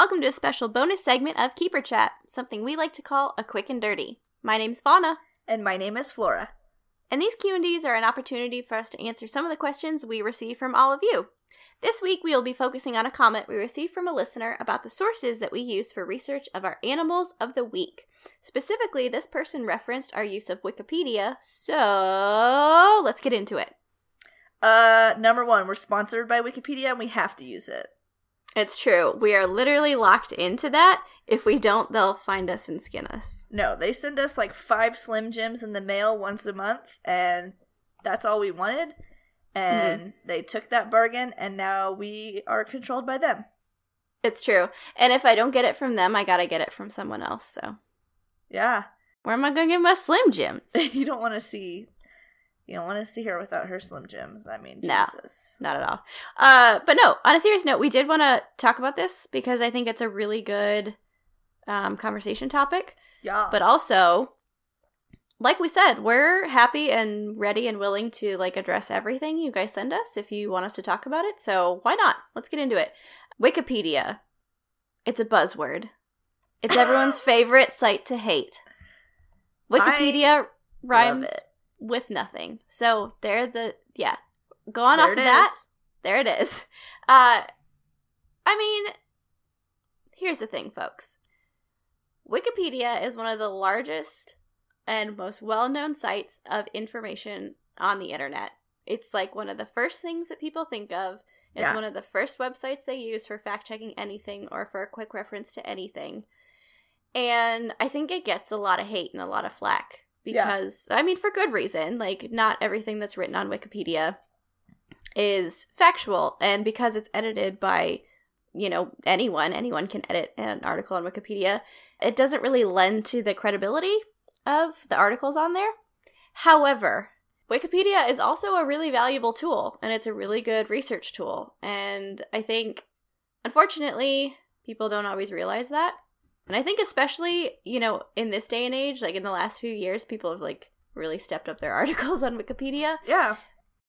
Welcome to a special bonus segment of Keeper Chat, something we like to call a quick and dirty. My name's Fauna, And my name is Flora. and these Q&Ds are an opportunity for us to answer some of the questions we receive from all of you. This week we will be focusing on a comment we received from a listener about the sources that we use for research of our animals of the week. Specifically, this person referenced our use of Wikipedia, so let's get into it. Uh, number one, we're sponsored by Wikipedia and we have to use it. It's true. We are literally locked into that. If we don't, they'll find us and skin us. No, they send us like five Slim Jims in the mail once a month, and that's all we wanted. And mm-hmm. they took that bargain, and now we are controlled by them. It's true. And if I don't get it from them, I gotta get it from someone else. So Yeah, where am I gonna get my Slim Jims? you don't want to see, you don't want to see her without her Slim Jims. I mean, No. Jesus. Not at all. Uh, but no. On a serious note, we did want to talk about this because I think it's a really good um, conversation topic. Yeah, But also, like we said, we're happy and ready and willing to like address everything you guys send us if you want us to talk about it. So why not? Let's get into it. Wikipedia. It's a buzzword. It's everyone's favorite site to hate. Wikipedia rhymes. With nothing. So there the yeah. Going There off of that, is. there it is. Uh I mean, here's the thing, folks. Wikipedia is one of the largest and most well-known sites of information on the internet. It's like one of the first things that people think of. It's Yeah. one of the first websites they use for fact-checking anything or for a quick reference to anything. And I think it gets a lot of hate and a lot of flack Yeah. because I mean for good reason. Like not everything that's written on Wikipedia is factual and because it's edited by you know anyone anyone can edit an article on wikipedia it doesn't really lend to the credibility of the articles on there however wikipedia is also a really valuable tool and it's a really good research tool and i think unfortunately people don't always realize that and i think especially you know in this day and age like in the last few years people have like really stepped up their articles on wikipedia yeah,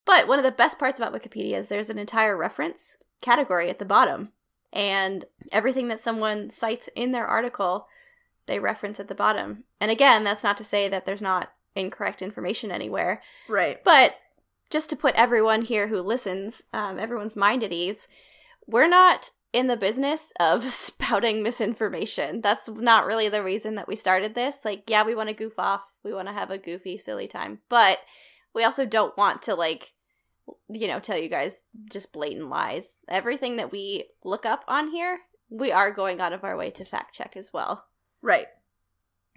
but one of the best parts about Wikipedia is there's an entire reference category at the bottom. And everything that someone cites in their article, they reference at the bottom. And again, that's not to say that there's not incorrect information anywhere. right. But just to put everyone here who listens, um, everyone's mind at ease, we're not in the business of spouting misinformation. That's not really the reason that we started this. Like, yeah, we want to goof off, we want to have a goofy, silly time, but we also don't want to, like, you know, tell you guys just blatant lies. Everything that we look up on here, we are going out of our way to fact check as well. Right.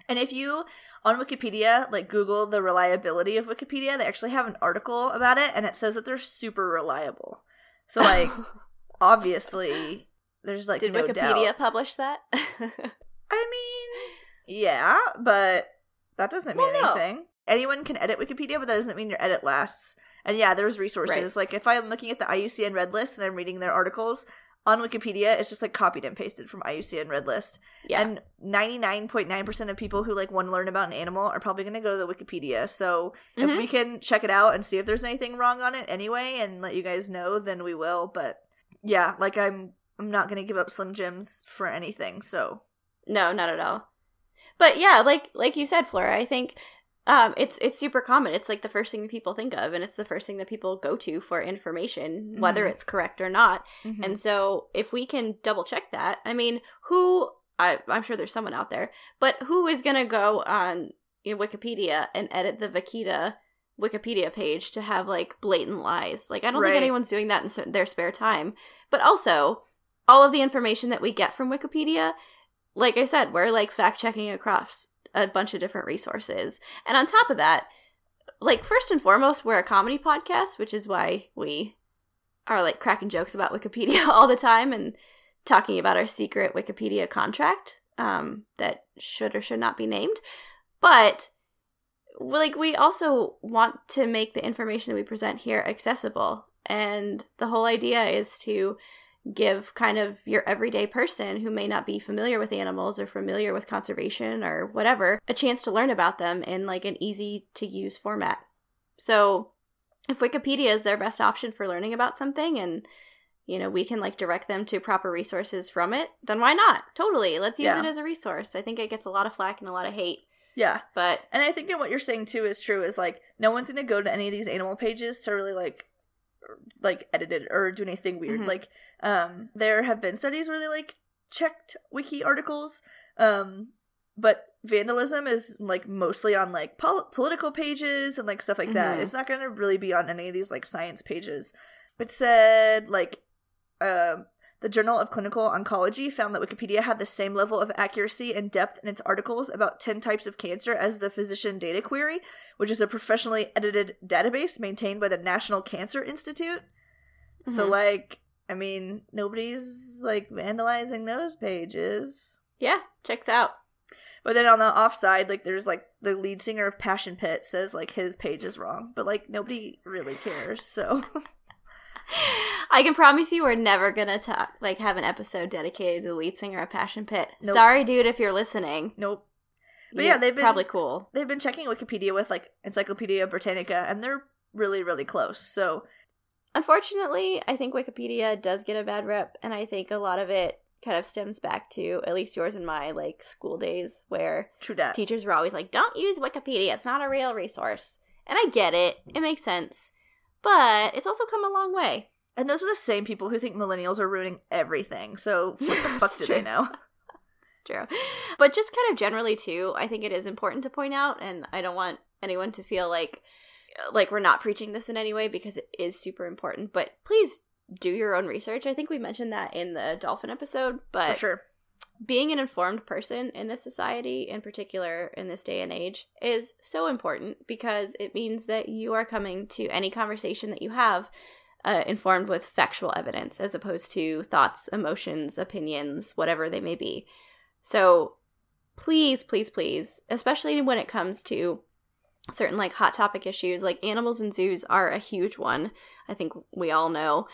And if you on Wikipedia like Google the reliability of Wikipedia, they actually have an article about it and it says that they're super reliable. So like obviously there's like Did no Wikipedia doubt. publish that? I mean, yeah, but that doesn't mean Well, no. anything. Anyone can edit Wikipedia, but that doesn't mean your edit lasts. And yeah, there's resources. Like if I'm looking at the IUCN Red List and I'm reading their articles on Wikipedia, it's just like copied and pasted from IUCN Red List. yeah. And 99.9% of people who like want to learn about an animal are probably going to go to the Wikipedia. So if Mhm. we can check it out and see if there's anything wrong on it anyway and let you guys know, then we will. But yeah, like I'm I'm not going to give up Slim Jims for anything. So No, not at all. But yeah, like like you said, Flora, I think um, it's it's super common. It's like the first thing that people think of, and it's the first thing that people go to for information, whether Mhm. it's correct or not. mhm. And so, if we can double check that, I mean, who I, I'm sure there's someone out there, but who is gonna go on you know, Wikipedia and edit the Vaquita Wikipedia page to have like blatant lies? Like, I don't Right. think anyone's doing that in their spare time. But also, all of the information that we get from Wikipedia, like I said, we're like fact checking across a bunch of different resources. And on top of that, like first and foremost, we're a comedy podcast, which is why we are like cracking jokes about Wikipedia all the time and talking about our secret Wikipedia contract um, that should or should not be named. But like we also want to make the information that we present here accessible. And the whole idea is to give kind of your everyday person who may not be familiar with animals or familiar with conservation or whatever a chance to learn about them in like an easy to use format. So if Wikipedia is their best option for learning about something and you know, we can like direct them to proper resources from it, then why not? Totally. Let's use Yeah. it as a resource. I think it gets a lot of flack and a lot of hate. Yeah. But And I think that what you're saying too is true is like no one's gonna go to any of these animal pages to really like like edit it or do anything weird. Mhm. Like um there have been studies where they like checked wiki articles. Um but vandalism is like mostly on like pol- political pages and like stuff like that. Mhm. It's not gonna really be on any of these like science pages. It said like um the Journal of Clinical Oncology found that Wikipedia had the same level of accuracy and depth in its articles about 10 types of cancer as the Physician Data Query, which is a professionally edited database maintained by the National Cancer Institute. So, Mhm. like, I mean, nobody's like vandalizing those pages. yeah, checks out. But then on the offside, like, there's like the lead singer of Passion Pit says like his page is wrong, but like nobody really cares. So, I can promise you we're never gonna talk like have an episode dedicated to the lead singer of Passion Pit. Nope. Sorry, dude, if you're listening. nope. But You're yeah, they've been- probably cool. they've been checking Wikipedia with like Encyclopedia Britannica, and they're really, really close. So Unfortunately, I think Wikipedia does get a bad rep, and I think a lot of it kind of stems back to at least yours and my like school days where teachers were always like, "Don't use Wikipedia; it's not a real resource." And I get it; it makes sense, but it's also come a long way. And those are the same people who think millennials are ruining everything. So what the fuck do true. they know? It's true. But just kind of generally too, I think it is important to point out and I don't want anyone to feel like like we're not preaching this in any way because it is super important. But please do your own research. I think we mentioned that in the dolphin episode, but For sure. Being an informed person in this society, in particular in this day and age, is so important because it means that you are coming to any conversation that you have uh, informed with factual evidence as opposed to thoughts, emotions, opinions, whatever they may be. So please, please, please, especially when it comes to certain like hot topic issues, like animals in zoos are a huge one. I think we all know.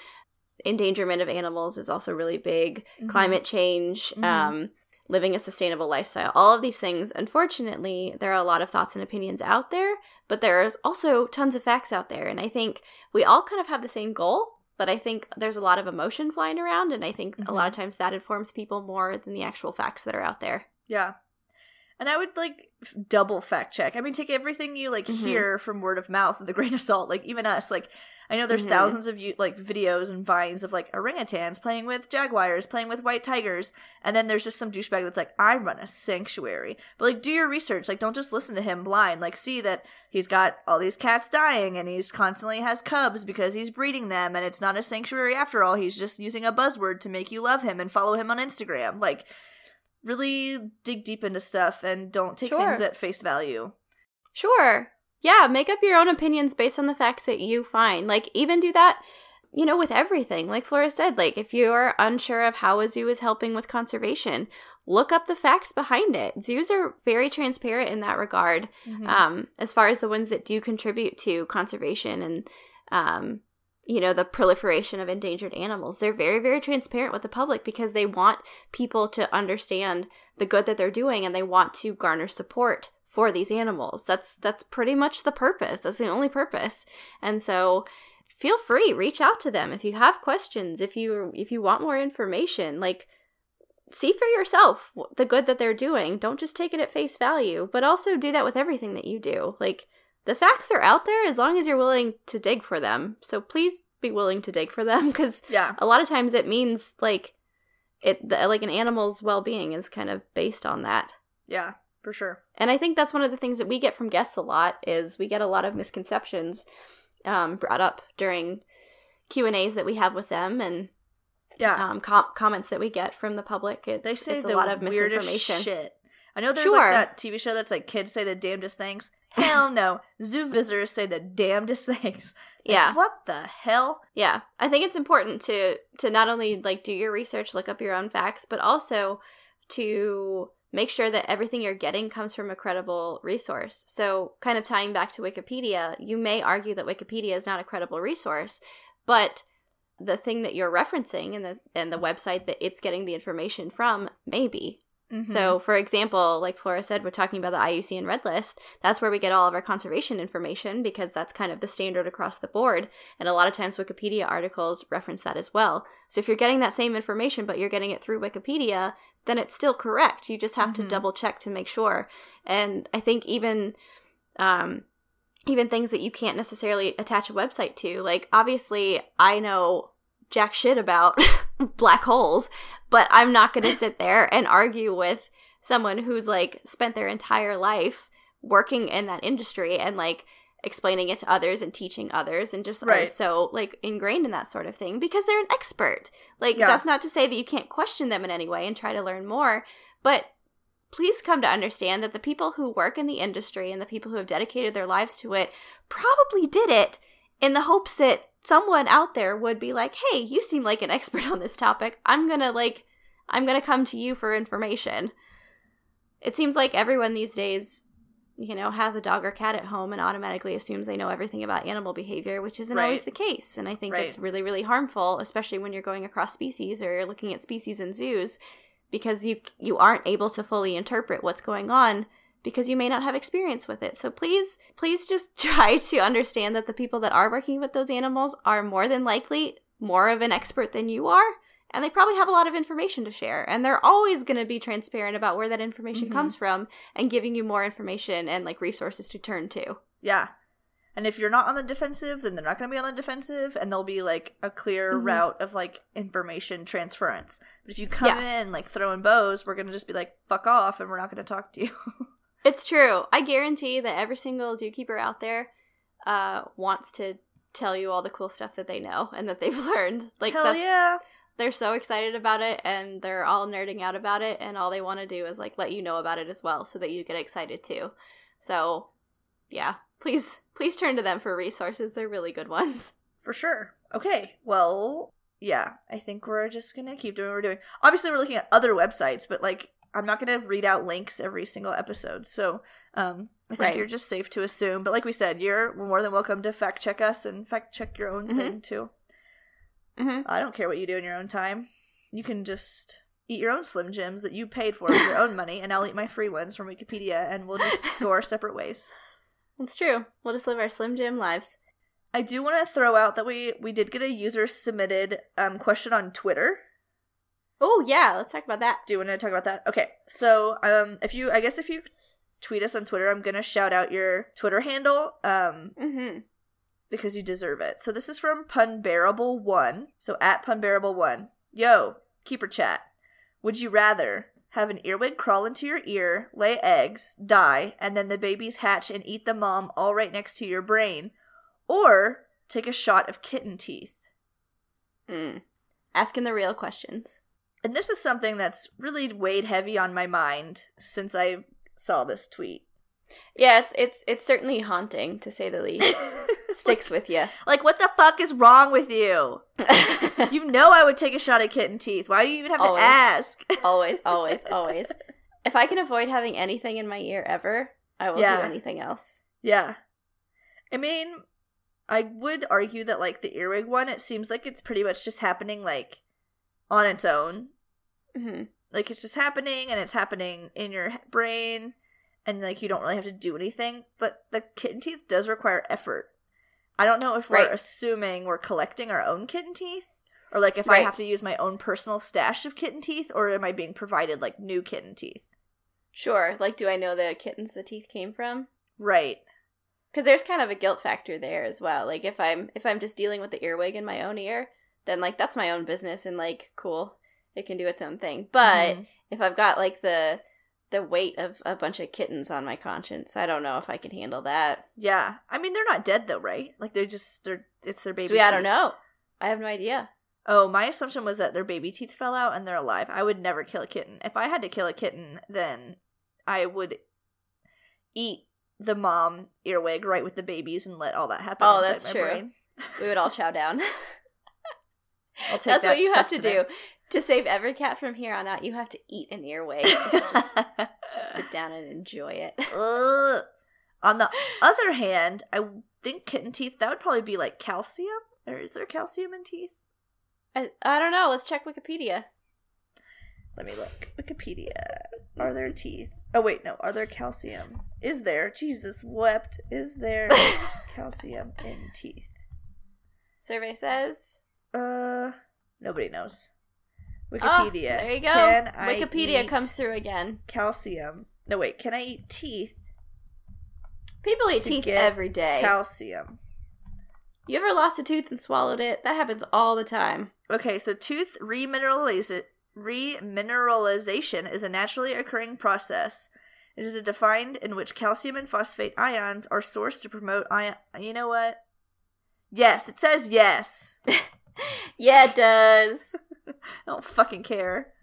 Endangerment of animals is also really big Mhm. climate change, Mhm. um, living a sustainable lifestyle, all of these things. Unfortunately, there are a lot of thoughts and opinions out there, but there's also tons of facts out there. And I think we all kind of have the same goal, but I think there's a lot of emotion flying around. And I think a lot of times that informs people more than the actual facts that are out there. Yeah. And I would like double fact check. I mean, take everything you like Mhm. hear from word of mouth with a grain of salt. Like even us, like I know there's Mhm. thousands of you like videos and vines of like orangutans playing with jaguars, playing with white tigers, and then there's just some douchebag that's like, I run a sanctuary. But like, do your research. Like, don't just listen to him blind. Like, see that he's got all these cats dying, and he's constantly has cubs because he's breeding them, and it's not a sanctuary after all. He's just using a buzzword to make you love him and follow him on Instagram. Like really dig deep into stuff and don't take Sure. things at face value. Sure. Yeah, make up your own opinions based on the facts that you find. Like, even do that, you know, with everything. Like Flora said, like, if you're unsure of how a zoo is helping with conservation, look up the facts behind it. Zoos are very transparent in that regard, Mm-hmm. um, as far as the ones that do contribute to conservation and, um, you know, the proliferation of endangered animals. They're very, very transparent with the public because they want people to understand the good that they're doing and they want to garner support for these animals. That's that's pretty much the purpose. That's the only purpose. And so feel free reach out to them if you have questions, if you if you want more information, like see for yourself the good that they're doing. Don't just take it at face value, but also do that with everything that you do. Like the facts are out there as long as you're willing to dig for them. So please be willing to dig for them because Yeah. a lot of times it means like it the, like an animal's well-being is kind of based on that. Yeah, for sure. And I think that's one of the things that we get from guests a lot is we get a lot of misconceptions um, brought up during Q and A's that we have with them and Yeah. um, com- comments that we get from the public. It's, they say it's a lot of misinformation. shit. I know there's Sure. like that TV show that's like kids say the damnedest things. Hell no. Zoo visitors say the damnedest things. Like, Yeah, what the hell? yeah. I think it's important to to not only like do your research, look up your own facts, but also to make sure that everything you're getting comes from a credible resource. So, kind of tying back to Wikipedia, you may argue that Wikipedia is not a credible resource, but the thing that you're referencing and the and the website that it's getting the information from maybe Mhm. So, for example, like Flora said, we're talking about the IUCN Red List. That's where we get all of our conservation information because that's kind of the standard across the board. And a lot of times, Wikipedia articles reference that as well. So, if you're getting that same information, but you're getting it through Wikipedia, then it's still correct. You just have to Mhm. double check to make sure. And I think even, um, even things that you can't necessarily attach a website to, like obviously, I know jack shit about black holes, but I'm not going to sit there and argue with someone who's like spent their entire life working in that industry and like explaining it to others and teaching others and just are so like ingrained in that sort of thing because they're an expert. Like Yeah. that's not to say that you can't question them in any way and try to learn more, but please come to understand that the people who work in the industry and the people who have dedicated their lives to it probably did it in the hopes that someone out there would be like, "Hey, you seem like an expert on this topic. I'm going to like I'm going to come to you for information." It seems like everyone these days, you know, has a dog or cat at home and automatically assumes they know everything about animal behavior, which isn't Right. always the case. And I think Right. it's really really harmful, especially when you're going across species or you're looking at species in zoos because you you aren't able to fully interpret what's going on because you may not have experience with it. So please please just try to understand that the people that are working with those animals are more than likely more of an expert than you are and they probably have a lot of information to share and they're always going to be transparent about where that information Mhm. comes from and giving you more information and like resources to turn to. Yeah. And if you're not on the defensive, then they're not going to be on the defensive, and there'll be like a clear Mhm. route of like information transference. But if you come in like throwing bows, we're going to just be like, fuck off, and we're not going to talk to you. It's true. I guarantee that every single zookeeper out there uh, wants to tell you all the cool stuff that they know and that they've learned. Like Hell that's yeah. they're so excited about it and they're all nerding out about it and all they want to do is like let you know about it as well so that you get excited too. So, yeah, please please turn to them for resources. They're really good ones. For sure. Okay. Well, yeah. I think we're just going to keep doing what we're doing. Obviously, we're looking at other websites, but like, I'm not going to read out links every single episode. So, um, I think Right. you're just safe to assume. But like we said, you're more than welcome to fact check us and fact check your own Mhm. thing too. Mhm. I don't care what you do in your own time. You can just eat your own Slim Jims that you paid for with your own money, and I'll eat my free ones from Wikipedia, and we'll just go our separate ways. It's true. We'll just live our Slim Jim lives. I do want to throw out that we we did get a user submitted um, question on Twitter. Oh, yeah, let's talk about that. Do you want to talk about that? Okay, so um, if you, I guess if you tweet us on Twitter, I'm gonna shout out your Twitter handle um Mhm. because you deserve it. So this is from Punbearable One. So at Punbearable One, yo, keeper chat. Would you rather have an earwig crawl into your ear, lay eggs, die, and then the babies hatch and eat the mom all right next to your brain, or take a shot of kitten teeth? Mm. Asking the real questions. And this is something that's really weighed heavy on my mind since I saw this tweet. Yeah, it's it's it's certainly haunting to say the least. Sticks with you. Like, what the fuck is wrong with you? You know I would take a shot at kitten teeth. Why do you even have Always. to ask? always, always, always. If I can avoid having anything in my ear ever, I will Yeah. do anything else. yeah. I mean, I would argue that, like, the earwig one, it seems like it's pretty much just happening, like, on its own. hmm Like, it's just happening, and it's happening in your brain, and, like, you don't really have to do anything. But the kitten teeth does require effort. I don't know if we're Right. assuming we're collecting our own kitten teeth, or, like, if I have to use my own personal stash of kitten teeth, or am I being provided, like, new kitten teeth? Sure. Like, do I know the kittens the teeth came from? Right. Because there's kind of a guilt factor there as well. Like, if I'm if I'm just dealing with the earwig in my own ear, then like that's my own business and like cool, it can do its own thing. But Mhm. if I've got like the the weight of a bunch of kittens on my conscience, I don't know if I can handle that. Yeah, I mean they're not dead though, right? Like they're just they're it's their baby. so yeah, I don't know. I have no idea. Oh, my assumption was that their baby teeth fell out and they're alive. I would never kill a kitten. If I had to kill a kitten, then I would eat the mom earwig right with the babies and let all that happen. Oh, inside that's my true. Brain. We would all chow down. That's that what you have to do. to save every cat from here on out, you have to eat an earwig. Just, just, just sit down and enjoy it. On the other hand, I think kitten teeth that would probably be like calcium. Or is there calcium in teeth? I, I don't know. Let's check Wikipedia. Let me look. Wikipedia. Are there teeth? Oh wait, no. Are there calcium? Is there? Jesus wept. Is there calcium in teeth? Survey says. Uh, nobody knows. Oh, Wikipedia. there you go. Can Wikipedia comes through again. calcium. No wait. Can I eat teeth? People eat teeth every day. Calcium. you ever lost a tooth and swallowed it? That happens all the time. Okay, so tooth remineralization remineralization is a naturally occurring process. It is a defined in which calcium and phosphate ions are sourced to promote ion. You know what? Yes, it says yes. Yeah, it does. I don't fucking care.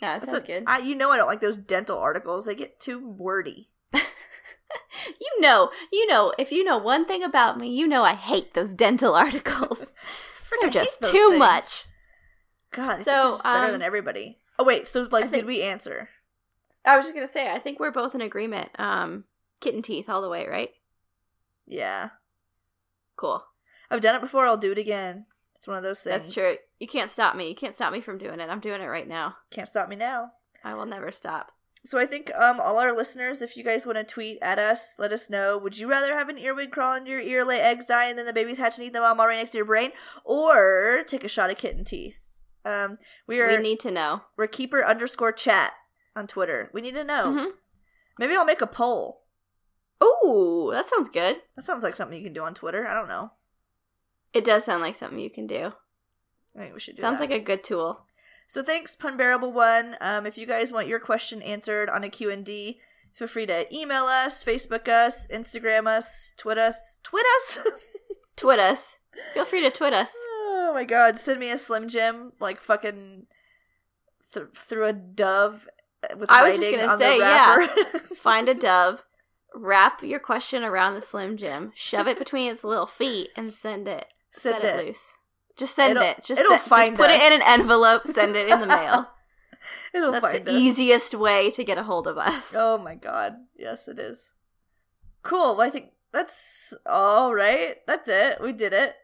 Yeah, that That's sounds what- good. I, you know I don't like those dental articles. They get too wordy. you know, you know, if you know one thing about me, you know I hate those dental articles. They're just too things. much. God, So, better um, than everybody. Oh wait, so like, think- did we answer? I was just gonna say, I think we're both in agreement. Um, kitten teeth all the way, right? Yeah, Cool. I've done it before. I'll do it again. It's one of those things. That's true. You can't stop me. You can't stop me from doing it. I'm doing it right now. Can't stop me now. I will never stop. So I think um all our listeners, if you guys want to tweet at us, let us know. Would you rather have an earwig crawl into your ear, lay eggs, die, and then the babies hatch and eat them all right next to your brain, or take a shot of kitten teeth? Um, we are We need to know. we're keeper underscore chat on Twitter. We need to know. Mhm. Maybe I'll make a poll. Ooh, that sounds good. That sounds like something you can do on Twitter. I don't know. It does sound like something you can do. I think we should do Sounds that. like a good tool. So thanks, Pun Bearable One. Um, if you guys want your question answered on a Q&D, feel free to email us, Facebook us, Instagram us, tweet us. Tweet us? Twit us. Feel free to twit us. oh my god, send me a Slim Jim, like fucking th- through a dove with I was just gonna on say, yeah. Find a dove, wrap your question around the Slim Jim, shove it between its little feet, and send it. Send Set it, it. loose. Just send It'll- it. Just, it'll just find put it in an envelope. Send it in the mail. It'll That's find the us. easiest way to get a hold of us. Oh my god. Yes, it is. Cool. Well, I think that's all right. That's it. We did it.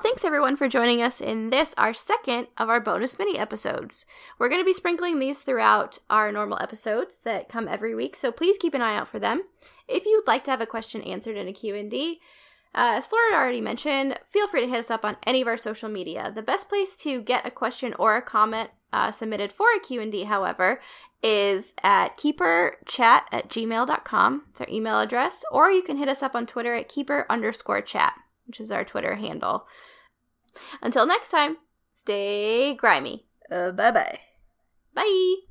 Thanks everyone for joining us in this, our second of our bonus mini episodes. We're going to be sprinkling these throughout our normal episodes that come every week, so please keep an eye out for them. If you'd like to have a question answered in a Q&D, uh, as Flora already mentioned, feel free to hit us up on any of our social media. The best place to get a question or a comment uh, submitted for a Q&D, however, is at keeperchat at gmail.com. It's our email address. Or you can hit us up on Twitter at keeper underscore chat, which is our Twitter handle. Until next time, stay grimy. Uh, bye bye. Bye!